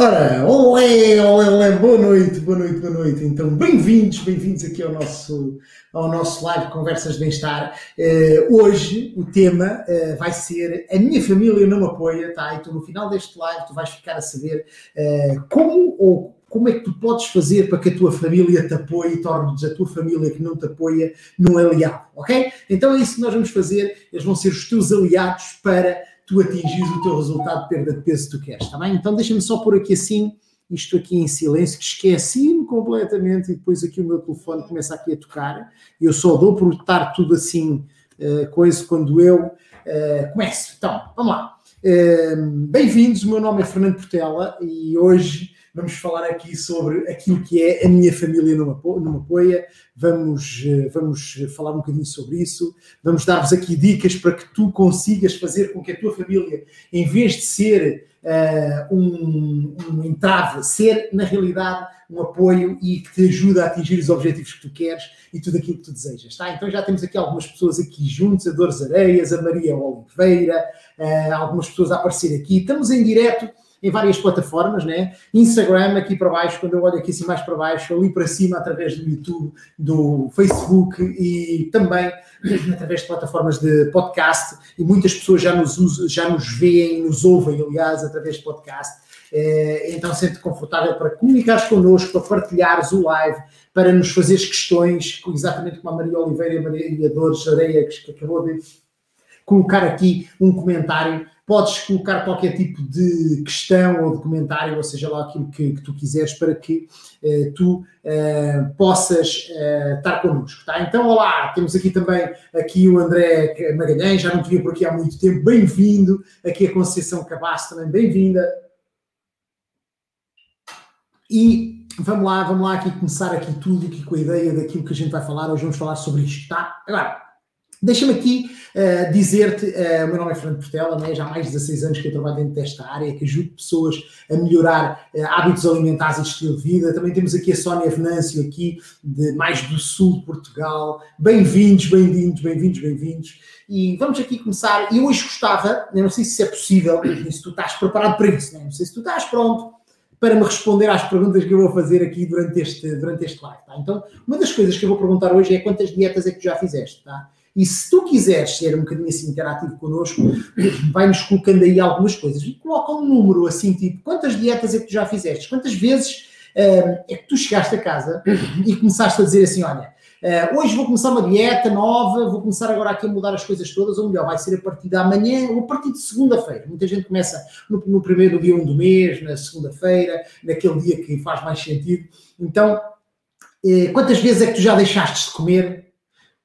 Ora, olé, olé, olé, boa noite, boa noite, boa noite. Então, bem-vindos, bem-vindos aqui ao nosso, ao nosso live Conversas de Bem-Estar. Uh, hoje o tema uh, vai ser A Minha Família Não Me Apoia, tá? Então, no final deste live, tu vais ficar a saber uh, como ou como é que tu podes fazer para que a tua família te apoie e tornes a tua família que não te apoia num aliado, ok? Então é isso que nós vamos fazer, eles vão ser os teus aliados para tu atingires o teu resultado de perda de peso que tu queres, está bem? Então deixa-me só pôr aqui assim, isto aqui em silêncio, que esqueci-me completamente e depois aqui o meu telefone começa aqui a tocar. Eu só dou por estar tudo assim, uh, coisa, quando eu uh, começo. Então, vamos lá. Uh, Bem-vindos, o meu nome é Fernando Portela e hoje vamos falar aqui sobre aquilo que é a minha família não me apoia, vamos, eh, vamos falar um bocadinho sobre isso, vamos dar-vos aqui dicas para que tu consigas fazer com que a tua família, em vez de ser uh, um, um entrave, ser na realidade um apoio e que te ajuda a atingir os objetivos que tu queres e tudo aquilo que tu desejas, tá? Então já temos aqui algumas pessoas aqui juntos, a Dores Areias, a Maria Oliveira, uh, algumas pessoas a aparecer aqui, estamos em direto em várias plataformas, né? Instagram aqui para baixo, quando eu olho aqui assim mais para baixo, ali para cima através do YouTube, do Facebook e também através de plataformas de podcast e muitas pessoas já nos, já nos veem, nos ouvem, aliás, através de podcast. É, então, sente confortável para comunicares connosco, para partilhares o live, para nos fazeres questões, exatamente como a Maria Oliveira e a Maria Dores Areia, que acabou de colocar aqui um comentário podes colocar qualquer tipo de questão ou de comentário, ou seja lá aquilo que, que tu quiseres, para que uh, tu uh, possas uh, estar connosco. Tá? Então, olá, temos aqui também aqui o André Magalhães, já não te via por aqui há muito tempo, bem-vindo. Aqui a Conceição Cabasso também, bem-vinda. E vamos lá, vamos lá aqui começar aqui tudo aqui com a ideia daquilo que a gente vai falar. Hoje vamos falar sobre isto, tá? Agora, Deixa-me aqui uh, dizer-te, uh, o meu nome é Fernando Portela, né? já há mais de 16 anos que eu trabalho dentro desta área, que ajudo pessoas a melhorar uh, hábitos alimentares e estilo de vida. Também temos aqui a Sónia Venâncio, aqui de mais do sul de Portugal. Bem-vindos, bem-vindos, bem-vindos, bem-vindos. E vamos aqui começar. E hoje gostava, não sei se é possível, se tu estás preparado para isso, né? não sei se tu estás pronto para me responder às perguntas que eu vou fazer aqui durante este, durante este live. Tá? Então, uma das coisas que eu vou perguntar hoje é quantas dietas é que tu já fizeste, tá? E se tu quiseres ser um bocadinho assim interativo connosco, vai-nos colocando aí algumas coisas. E coloca um número assim, tipo, quantas dietas é que tu já fizeste? Quantas vezes uh, é que tu chegaste a casa e começaste a dizer assim, olha, uh, hoje vou começar uma dieta nova, vou começar agora aqui a mudar as coisas todas, ou melhor, vai ser a partir da manhã ou a partir de segunda-feira. Muita gente começa no, no primeiro dia um do mês, na segunda-feira, naquele dia que faz mais sentido. Então, uh, quantas vezes é que tu já deixaste de comer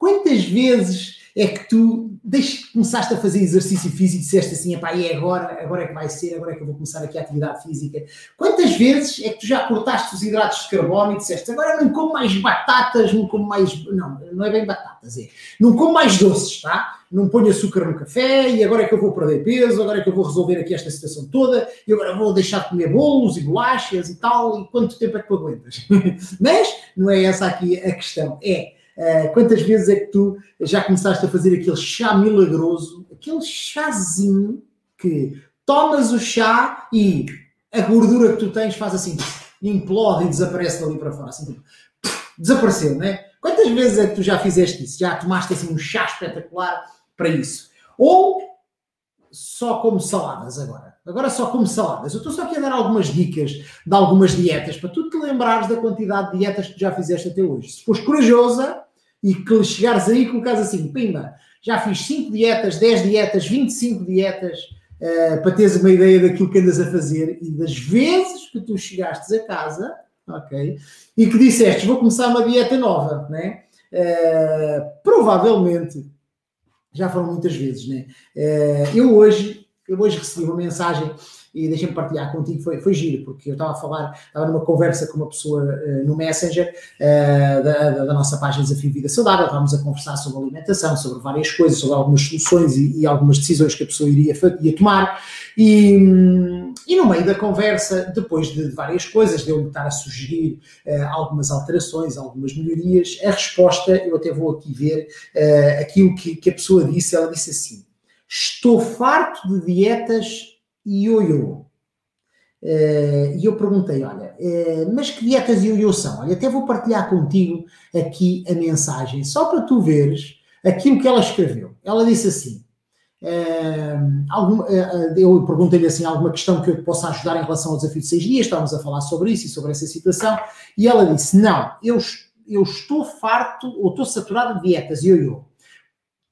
Quantas vezes é que tu que começaste a fazer exercício físico disseste assim, epá, e é agora, agora é que vai ser, agora é que eu vou começar aqui a atividade física. Quantas vezes é que tu já cortaste os hidratos de carbono e disseste, agora não como mais batatas, não como mais, não, não é bem batatas, é, não como mais doces, tá? Não ponho açúcar no café e agora é que eu vou perder peso, agora é que eu vou resolver aqui esta situação toda e agora vou deixar de comer bolos e bolachas e tal, e quanto tempo é que tu aguentas? Mas não é essa aqui a questão, é Uh, quantas vezes é que tu já começaste a fazer aquele chá milagroso, aquele chazinho que tomas o chá e a gordura que tu tens faz assim, implode e desaparece dali para fora, assim, tipo, desapareceu, não é? Quantas vezes é que tu já fizeste isso? Já tomaste assim um chá espetacular para isso? Ou só como saladas agora? Agora só como saladas. Eu estou só aqui a dar algumas dicas de algumas dietas para tu te lembrares da quantidade de dietas que tu já fizeste até hoje. Se fores corajosa, e que chegares aí e colocares assim, pimba, já fiz 5 dietas, 10 dietas, 25 dietas, uh, para teres uma ideia daquilo que andas a fazer e das vezes que tu chegastes a casa, ok, e que disseste, vou começar uma dieta nova, né? Uh, provavelmente, já foram muitas vezes, né? Uh, eu hoje, eu hoje recebi uma mensagem e deixem-me partilhar contigo, foi, foi giro, porque eu estava a falar, estava numa conversa com uma pessoa uh, no Messenger uh, da, da, da, nossa página Desafio Vida Saudável, estávamos a conversar sobre alimentação, sobre várias coisas, sobre algumas soluções e, e algumas decisões que a pessoa iria, iria tomar, e, e, no meio da conversa, depois de várias coisas, de eu estar a sugerir uh, algumas alterações, algumas melhorias, a resposta, eu até vou aqui ver aquilo que, que a pessoa disse, ela disse assim, estou farto de dietas ioiô. Uh, e eu perguntei: olha, uh, mas que dietas eu são? Olha, até vou partilhar contigo aqui a mensagem, só para tu veres aquilo que ela escreveu. Ela disse assim: uh, alguma, eu perguntei-lhe assim alguma questão que eu possa ajudar em relação ao desafio de seis dias, estávamos a falar sobre isso e sobre essa situação, e ela disse: não, eu, eu estou farto ou estou saturado de dietas, eu.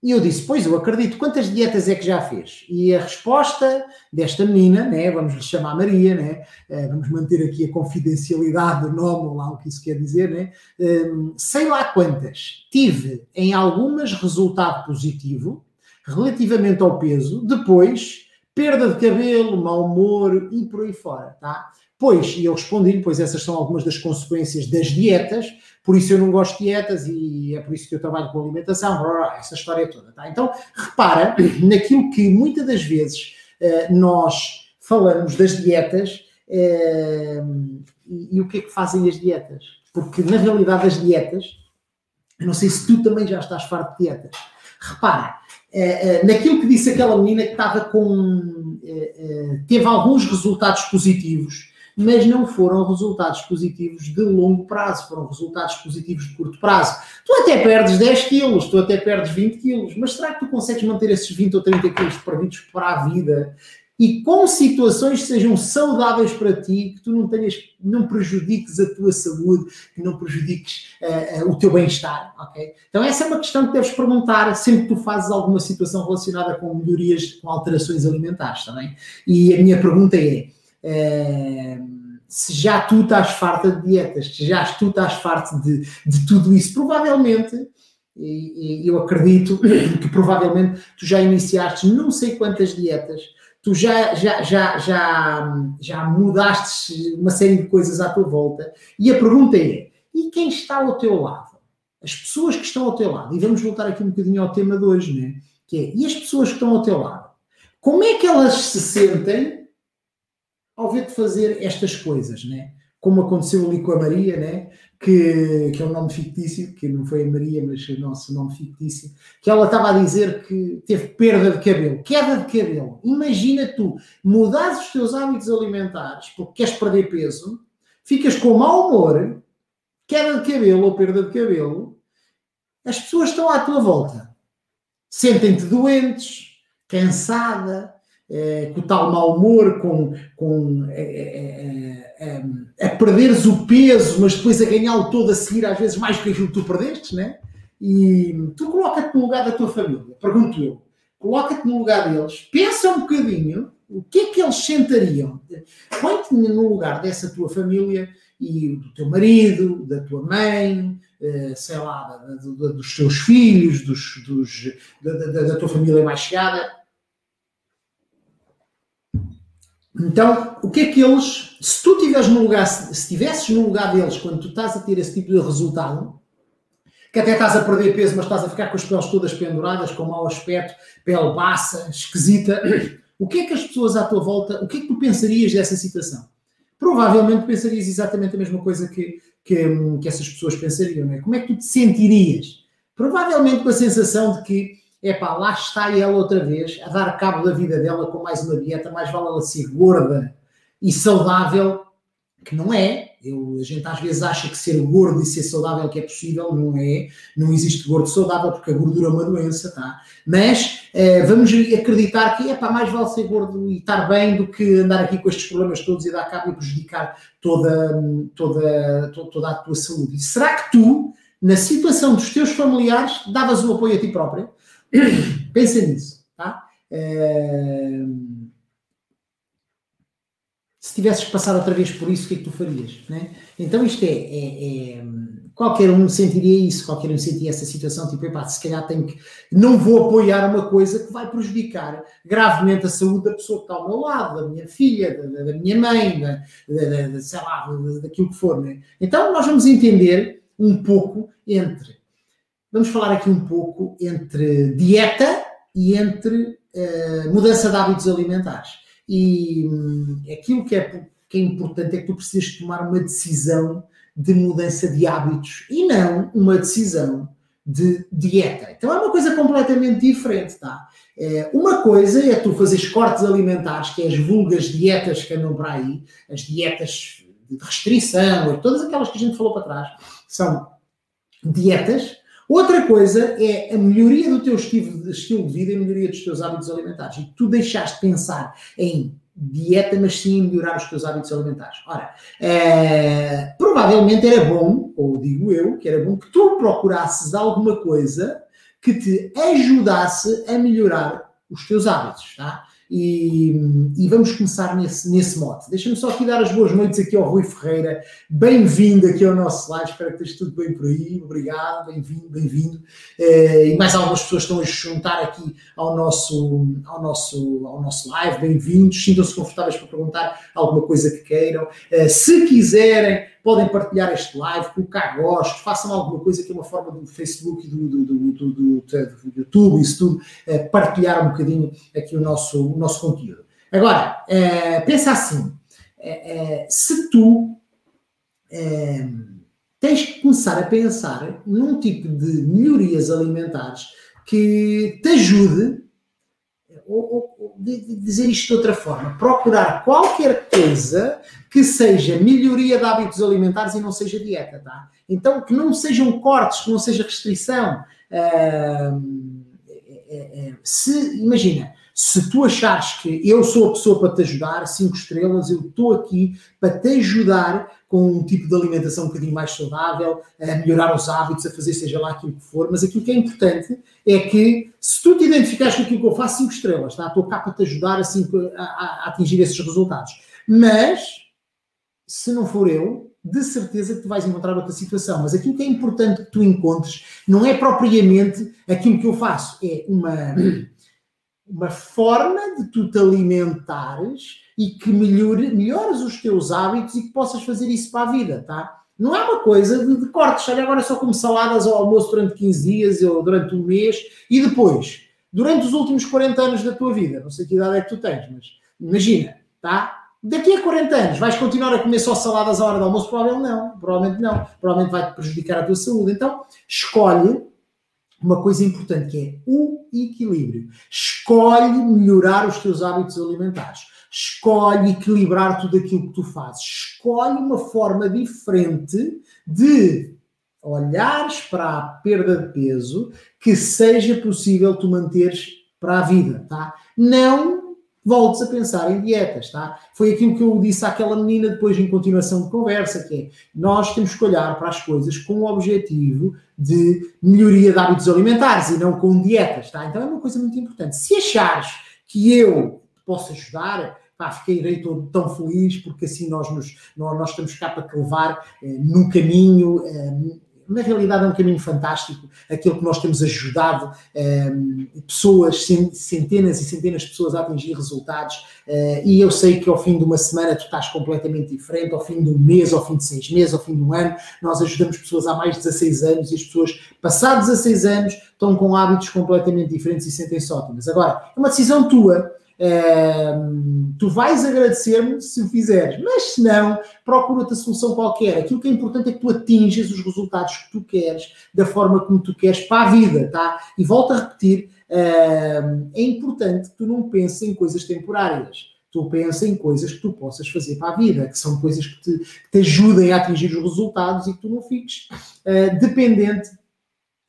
E eu disse, pois, eu acredito, quantas dietas é que já fez? E a resposta desta menina, né, vamos lhe chamar Maria, né, eh, vamos manter aqui a confidencialidade do nome, ou lá o que isso quer dizer, né, um, sei lá quantas. Tive em algumas resultado positivo, relativamente ao peso, depois perda de cabelo, mau humor e por aí fora, tá? Pois, e eu respondi-lhe, pois essas são algumas das consequências das dietas, por isso eu não gosto de dietas e é por isso que eu trabalho com alimentação, essa história toda. Tá? Então, repara naquilo que muitas das vezes uh, nós falamos das dietas uh, e, o que é que fazem as dietas. Porque, na realidade, as dietas, eu não sei se tu também já estás farto de dietas. Repara, uh, naquilo que disse aquela menina que estava com. teve alguns resultados positivos mas não foram resultados positivos de longo prazo, foram resultados positivos de curto prazo. Tu até perdes 10 quilos, tu até perdes 20 quilos, mas será que tu consegues manter esses 20 ou 30 quilos perdidos para a vida e com situações que sejam saudáveis para ti, que tu não tenhas, não prejudiques a tua saúde, que não prejudiques uh, uh, o teu bem-estar, ok? Então essa é uma questão que deves perguntar sempre que tu fazes alguma situação relacionada com melhorias, com alterações alimentares, também. E a minha pergunta é, se já tu estás farta de dietas, se já tu estás farto de, de tudo isso, provavelmente, e, e eu acredito que provavelmente tu já iniciaste não sei quantas dietas, tu já, já, já, já, já mudaste uma série de coisas à tua volta, e a pergunta é: e quem está ao teu lado? As pessoas que estão ao teu lado, e vamos voltar aqui um bocadinho ao tema de hoje, né? que é, e as pessoas que estão ao teu lado? Como é que elas se sentem ao ver-te fazer estas coisas, né? como aconteceu ali com a Maria, né? que, que é um nome fictício, que não foi a Maria, mas o nosso nome fictício, que ela estava a dizer que teve perda de cabelo, queda de cabelo. Imagina tu, mudares os teus hábitos alimentares porque queres perder peso, ficas com mau humor, queda de cabelo ou perda de cabelo, as pessoas estão à tua volta. Sentem-te doentes, cansada, é, com o tal mau humor, com, com é, é, a perderes o peso, mas depois a ganhá-lo todo a seguir, às vezes mais do que aquilo que tu perdeste, né? E tu coloca-te no lugar da tua família, pergunto eu, coloca-te no lugar deles, pensa um bocadinho o que é que eles sentariam. Põe-te no lugar dessa tua família e do teu marido, da tua mãe, sei lá, dos teus filhos, dos, dos da, da, da tua família mais chegada então, o que é que eles, se tu estiveres no lugar, se estivesses no lugar deles quando tu estás a ter esse tipo de resultado, que até estás a perder peso, mas estás a ficar com as peles todas penduradas, com mau aspecto, pele baça, esquisita, o que é que as pessoas à tua volta, o que é que tu pensarias dessa situação? Provavelmente pensarias exatamente a mesma coisa que, que, que essas pessoas pensariam, não é? Como é que tu te sentirias? Provavelmente com a sensação de que epá, lá está ela outra vez a dar cabo da vida dela com mais uma dieta, mais vale ela ser gorda e saudável, que não é. Eu, a gente às vezes acha que ser gordo e ser saudável que é possível, não é. Não existe gordo saudável porque a gordura é uma doença, tá? Mas eh, vamos acreditar que, epá, mais vale ser gordo e estar bem do que andar aqui com estes problemas todos e dar cabo e prejudicar toda, toda, toda, toda a tua saúde. E será que tu, na situação dos teus familiares, davas o apoio a ti própria? Pensa nisso, tá? É... Se tivesses que passar outra vez por isso, o que é que tu farias? Né? Então isto é, é, é, Qualquer um sentiria isso, qualquer um sentiria essa situação, tipo, epá, se calhar tenho que... Não vou apoiar uma coisa que vai prejudicar gravemente a saúde da pessoa que está ao meu lado, da minha filha, da, da minha mãe, da, da, da, sei lá, daquilo que for, né? Então nós vamos entender um pouco entre vamos falar aqui um pouco entre dieta e entre uh, mudança de hábitos alimentares. E um, aquilo que é, que é importante é que tu precisas tomar uma decisão de mudança de hábitos e não uma decisão de dieta. Então é uma coisa completamente diferente, tá? É, uma coisa é tu fazeres cortes alimentares, que é as vulgas dietas que andam por aí, as dietas de restrição, todas aquelas que a gente falou para trás, são dietas. Outra coisa é a melhoria do teu estilo de, vida e a melhoria dos teus hábitos alimentares. E tu deixaste de pensar em dieta, mas sim em melhorar os teus hábitos alimentares. Ora, é, provavelmente era bom, ou digo eu, que era bom que tu procurasses alguma coisa que te ajudasse a melhorar os teus hábitos, tá? E, e, vamos começar nesse, nesse mote. Deixa-me só aqui dar as boas noites aqui ao Rui Ferreira. Bem-vindo aqui ao nosso live. Espero que esteja tudo bem por aí. Obrigado, bem-vindo, bem-vindo. Eh, e mais algumas pessoas estão a juntar aqui ao nosso, ao nosso, ao nosso live. Bem-vindos. Sintam-se confortáveis para perguntar alguma coisa que queiram. Eh, se quiserem, podem partilhar este live, colocar gosto, façam alguma coisa que é uma forma do Facebook do, do, do, do, do YouTube, isso tudo, eh, partilhar um bocadinho aqui o nosso, o nosso conteúdo. Agora, eh, pensa assim, eh, se tu tens que começar a pensar num tipo de melhorias alimentares que te ajude ou, ou de, de dizer isto de outra forma, procurar qualquer coisa que seja melhoria de hábitos alimentares e não seja dieta, tá? Então, que não sejam cortes, que não seja restrição. Uh, se, imagina, se tu achares que eu sou a pessoa para te ajudar, cinco estrelas, eu estou aqui para te ajudar com um tipo de alimentação um bocadinho mais saudável, a melhorar os hábitos, a fazer seja lá aquilo que for, mas aquilo que é importante é que se tu te identificares com aquilo que eu faço, cinco estrelas, tá? estou cá para te ajudar assim, a, a, a atingir esses resultados. Mas, se não for eu, de certeza que tu vais encontrar outra situação. Mas aquilo que é importante que tu encontres não é propriamente aquilo que eu faço, é uma, uma forma de tu te alimentares e que melhore, melhores os teus hábitos e que possas fazer isso para a vida, tá? Não é uma coisa de, de cortes, olha, agora só como saladas ao almoço durante 15 dias ou durante um mês e depois, durante os últimos 40 anos da tua vida, não sei que idade é que tu tens, mas imagina, tá? Daqui a 40 anos vais continuar a comer só saladas à hora do almoço? Provavelmente não, provavelmente não. Provavelmente vai prejudicar a tua saúde. Então, escolhe uma coisa importante que é o equilíbrio. Escolhe melhorar os teus hábitos alimentares. Escolhe equilibrar tudo aquilo que tu fazes. Escolhe uma forma diferente de olhares para a perda de peso que seja possível tu manteres para a vida, tá? Não voltes a pensar em dietas, tá? Foi aquilo que eu disse àquela menina depois em continuação de conversa, que é nós temos que olhar para as coisas com o objetivo de melhoria de hábitos alimentares e não com dietas, tá? Então é uma coisa muito importante. Se achares que eu posso ajudar, pá, fiquei todo tão feliz porque assim nós, nos, nós, nós estamos cá para te levar eh, num caminho eh, na realidade é um caminho fantástico, aquilo que nós temos ajudado um, ehm, pessoas, centenas e centenas de pessoas a atingir resultados, uh, e eu sei que ao fim de uma semana tu estás completamente diferente, ao fim de um mês, ao fim de seis meses, ao fim de um ano, nós ajudamos pessoas há mais de 16 anos e as pessoas, passados 16 anos, estão com hábitos completamente diferentes e sentem-se ótimas. Agora, é uma decisão tua, tu vais agradecer-me se o fizeres, mas se não, procura outra solução qualquer. Aquilo que é importante é que tu atinjas os resultados que tu queres, da forma como tu queres para a vida, tá? E volto a repetir, é importante que tu não penses em coisas temporárias. Tu pensa em coisas que tu possas fazer para a vida, que são coisas que te, que te ajudem a atingir os resultados e que tu não fiques uh, dependente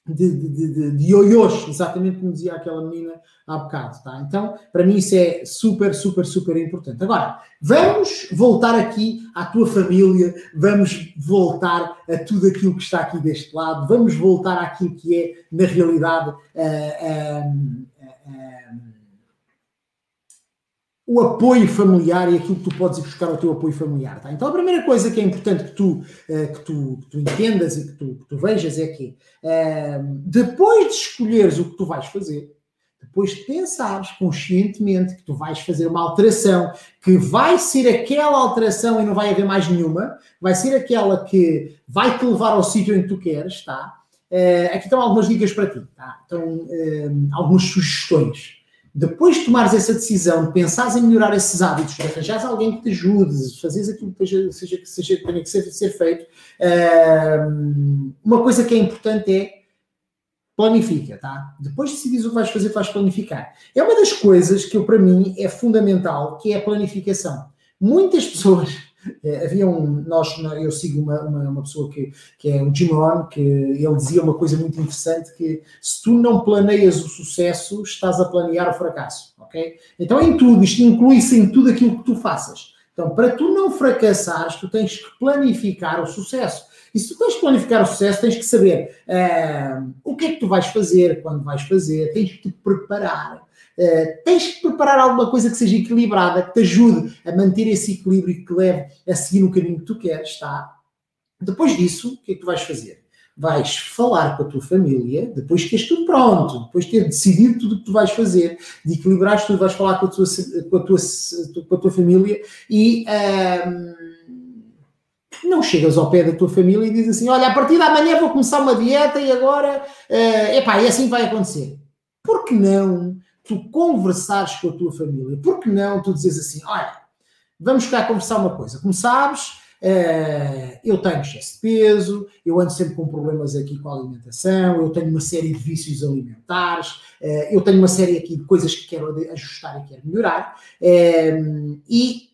de, de, de, de ioiôs, exatamente como dizia aquela menina há bocado, tá? Então, para mim isso é super, super, super importante. Agora, vamos voltar aqui à tua família, vamos voltar a tudo aquilo que está aqui deste lado, vamos voltar àquilo que é, na realidade, uh, uh, o apoio familiar e aquilo que tu podes ir buscar ao teu apoio familiar. Tá? Então, a primeira coisa que é importante que tu, uh, que tu, que tu entendas e que tu, que tu, vejas é que, uh, depois de escolheres o que tu vais fazer, depois de pensares conscientemente que tu vais fazer uma alteração, que vai ser aquela alteração e não vai haver mais nenhuma, vai ser aquela que vai te levar ao sítio em que tu queres, tá? Uh, aqui estão algumas dicas para ti, tá? Então, algumas sugestões depois de tomares essa decisão, de pensares em melhorar esses hábitos, de arranjares alguém que te ajude, fazeres aquilo que seja, seja, seja, tenha que ser, ser feito, uh, uma coisa que é importante é planifica, tá? Depois de decidir o que vais fazer, vais planificar. É uma das coisas que eu, para mim é fundamental, que é a planificação. Muitas pessoas é, havia um, nós, eu sigo uma, uma, uma, pessoa que, que é o Jim Rohn, que ele dizia uma coisa muito interessante, que se tu não planeias o sucesso, estás a planear o fracasso, ok? Então em tudo, isto inclui-se em tudo aquilo que tu faças. Então para tu não fracassares, tu tens que planificar o sucesso. E se tu tens que planificar o sucesso, tens que saber uh, o que é que tu vais fazer, quando vais fazer, tens que te preparar. Uh, tens que preparar alguma coisa que seja equilibrada, que te ajude a manter esse equilíbrio e que te leve a seguir o caminho que tu queres, tá? Depois disso, o que é que tu vais fazer? Vais falar com a tua família, depois que tens tudo pronto, depois de ter decidido tudo o que tu vais fazer, de equilibrar tudo, vais falar com a tua, com a tua, com a tua família e ehm, não chegas ao pé da tua família e dizes assim: Olha, a partir da manhã vou começar uma dieta e agora, uh, epá, e assim vai acontecer. Por que não tu conversares com a tua família. Por que não tu dizes assim, olha, vamos cá conversar uma coisa. Como sabes, uh, eu tenho excesso de peso, eu ando sempre com problemas aqui com a alimentação, eu tenho uma série de vícios alimentares, uh, eu tenho uma série aqui de coisas que quero ajustar e quero melhorar. Uh, e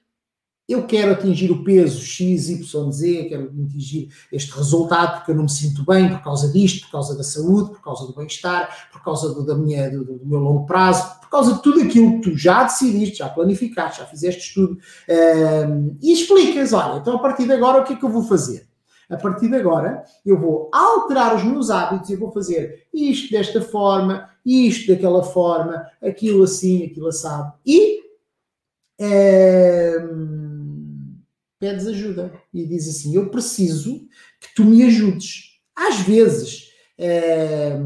eu quero atingir o peso X, Y, Z, quero atingir este resultado porque eu não me sinto bem por causa disto, por causa da saúde, por causa do bem-estar, por causa do, da minha, do, do, meu longo prazo, por causa de tudo aquilo que tu já decidiste, já planificaste, já fizeste tudo, um, e explicas, olha, então a partir de agora o que é que eu vou fazer? A partir de agora eu vou alterar os meus hábitos e vou fazer isto desta forma, isto daquela forma, aquilo assim, aquilo assado. E... Um, pedes ajuda e diz assim: Eu preciso que tu me ajudes. Às vezes, é,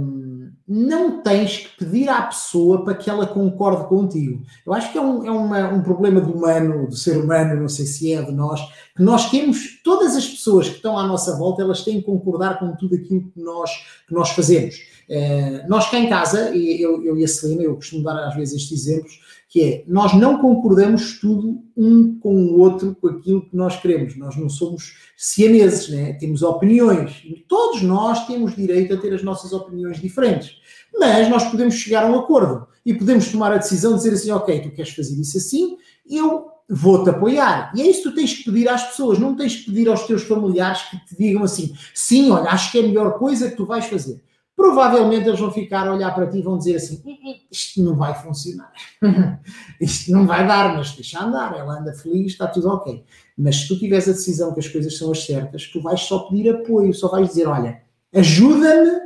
não tens que pedir à pessoa para que ela concorde contigo. Eu acho que é um, é uma, um problema do humano, do ser humano, não sei se é de nós, que nós temos, todas as pessoas que estão à nossa volta, elas têm que concordar com tudo aquilo que nós, que nós fazemos. É, nós cá em casa, eu, eu e a Celina, eu costumo dar às vezes estes exemplos, que é nós não concordamos tudo um com o outro com aquilo que nós queremos. Nós não somos cianeses, né? temos opiniões. Todos nós temos direito a ter as nossas opiniões diferentes. Mas nós podemos chegar a um acordo e podemos tomar a decisão de dizer assim: ok, tu queres fazer isso assim, eu vou-te apoiar. E é isso que tu tens que pedir às pessoas, não tens que pedir aos teus familiares que te digam assim: sim, olha, acho que é a melhor coisa que tu vais fazer provavelmente eles vão ficar a olhar para ti e vão dizer assim: isto não vai funcionar, isto não vai dar, mas deixa andar, ela anda feliz, está tudo ok. Mas se tu tiveres a decisão que as coisas são as certas, tu vais só pedir apoio, só vais dizer: olha, ajuda-me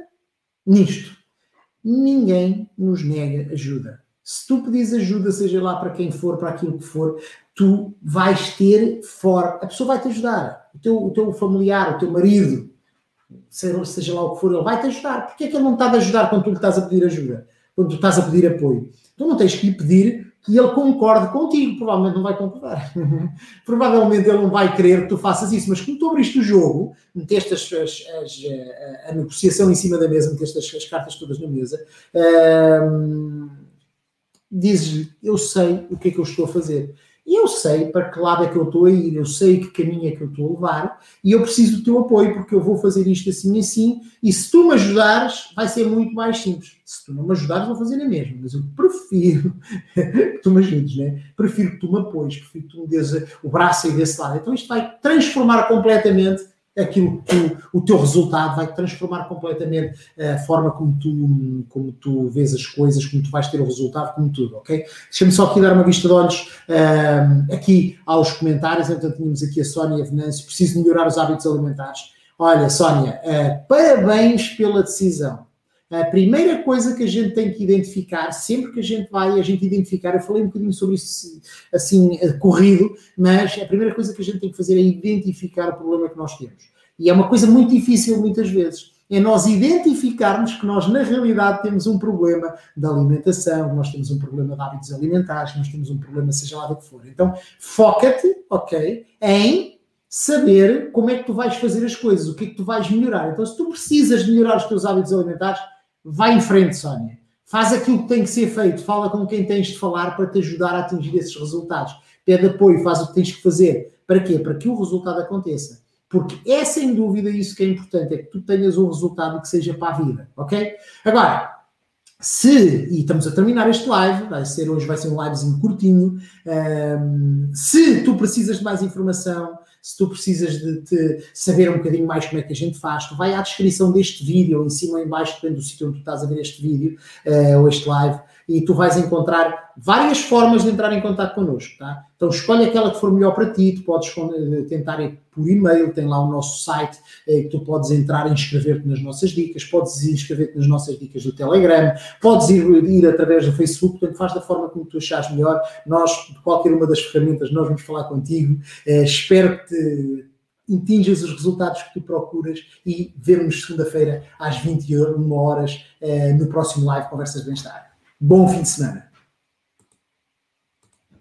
nisto. Ninguém nos nega ajuda. Se tu pedis ajuda, seja lá para quem for, para aquilo que for, tu vais ter fora, a pessoa vai te ajudar. O teu, o teu familiar, o teu marido, seja lá o que for, ele vai te ajudar. Porquê é que ele não está a ajudar quando tu lhe estás a pedir ajuda? Quando tu estás a pedir apoio? Tu não tens que lhe pedir que ele concorde contigo. Provavelmente não vai concordar. Provavelmente ele não vai querer que tu faças isso. Mas como tu abriste o jogo, meteste as, as, a, a, negociação em cima da mesa, meteste as, as cartas todas na mesa, hum, dizes-lhe: Eu sei o que é que eu estou a fazer. E eu sei para que lado é que eu estou a ir, eu sei que caminho é que eu estou a levar e eu preciso do teu apoio porque eu vou fazer isto assim e assim. E se tu me ajudares, vai ser muito mais simples. Se tu não me ajudares, vou fazer a mesma. Mas eu prefiro que tu me ajudes, né? Prefiro que tu me apoies, prefiro que tu me dês o braço aí desse lado. Então isto vai transformar completamente aquilo que tu, o teu resultado vai transformar completamente a forma como tu, como tu vês as coisas, como tu vais ter o resultado, como tudo, ok? Deixa-me só aqui dar uma vista de olhos uh, aqui aos comentários, então tínhamos aqui a Sónia Venâncio, preciso melhorar os hábitos alimentares. Olha, Sónia, uh, parabéns pela decisão. A primeira coisa que a gente tem que identificar, sempre que a gente vai, a gente identificar, eu falei um bocadinho sobre isso assim, corrido, mas a primeira coisa que a gente tem que fazer é identificar o problema que nós temos. E é uma coisa muito difícil muitas vezes. É nós identificarmos que nós, na realidade, temos um problema de alimentação, nós temos um problema de hábitos alimentares, nós temos um problema, seja lá do que for. Então, foca-te, ok, em saber como é que tu vais fazer as coisas, o que é que tu vais melhorar. Então, se tu precisas melhorar os teus hábitos alimentares, vai em frente, Sónia. Faz aquilo que tem que ser feito, fala com quem tens de falar para te ajudar a atingir esses resultados. Pede apoio, faz o que tens que fazer. Para quê? Para que o resultado aconteça. Porque é sem dúvida isso que é importante, é que tu tenhas um resultado que seja para a vida, ok? Agora, se, e estamos a terminar este live, vai ser hoje vai ser um livezinho curtinho, um, se tu precisas de mais informação, se tu precisas de saber um bocadinho mais como é que a gente faz, tu vai à descrição deste vídeo, ou em cima ou em baixo, depende do sítio onde tu estás a ver este vídeo, uh, ou este live, e tu vais encontrar várias formas de entrar em contato connosco, tá? Então escolhe aquela que for melhor para ti, tu podes eh, tentar por e-mail, tem lá o nosso site, eh, que tu podes entrar e inscrever-te nas nossas dicas, podes inscrever-te nas nossas dicas do Telegram, podes ir, ir através do Facebook, portanto faz da forma como tu achares melhor. Nós, de qualquer uma das ferramentas, nós vamos falar contigo. Eh, espero que te atinjas os resultados que tu procuras e vemos segunda-feira às 21 horas no próximo live Conversas de Bem-Estar. Bom fim de semana.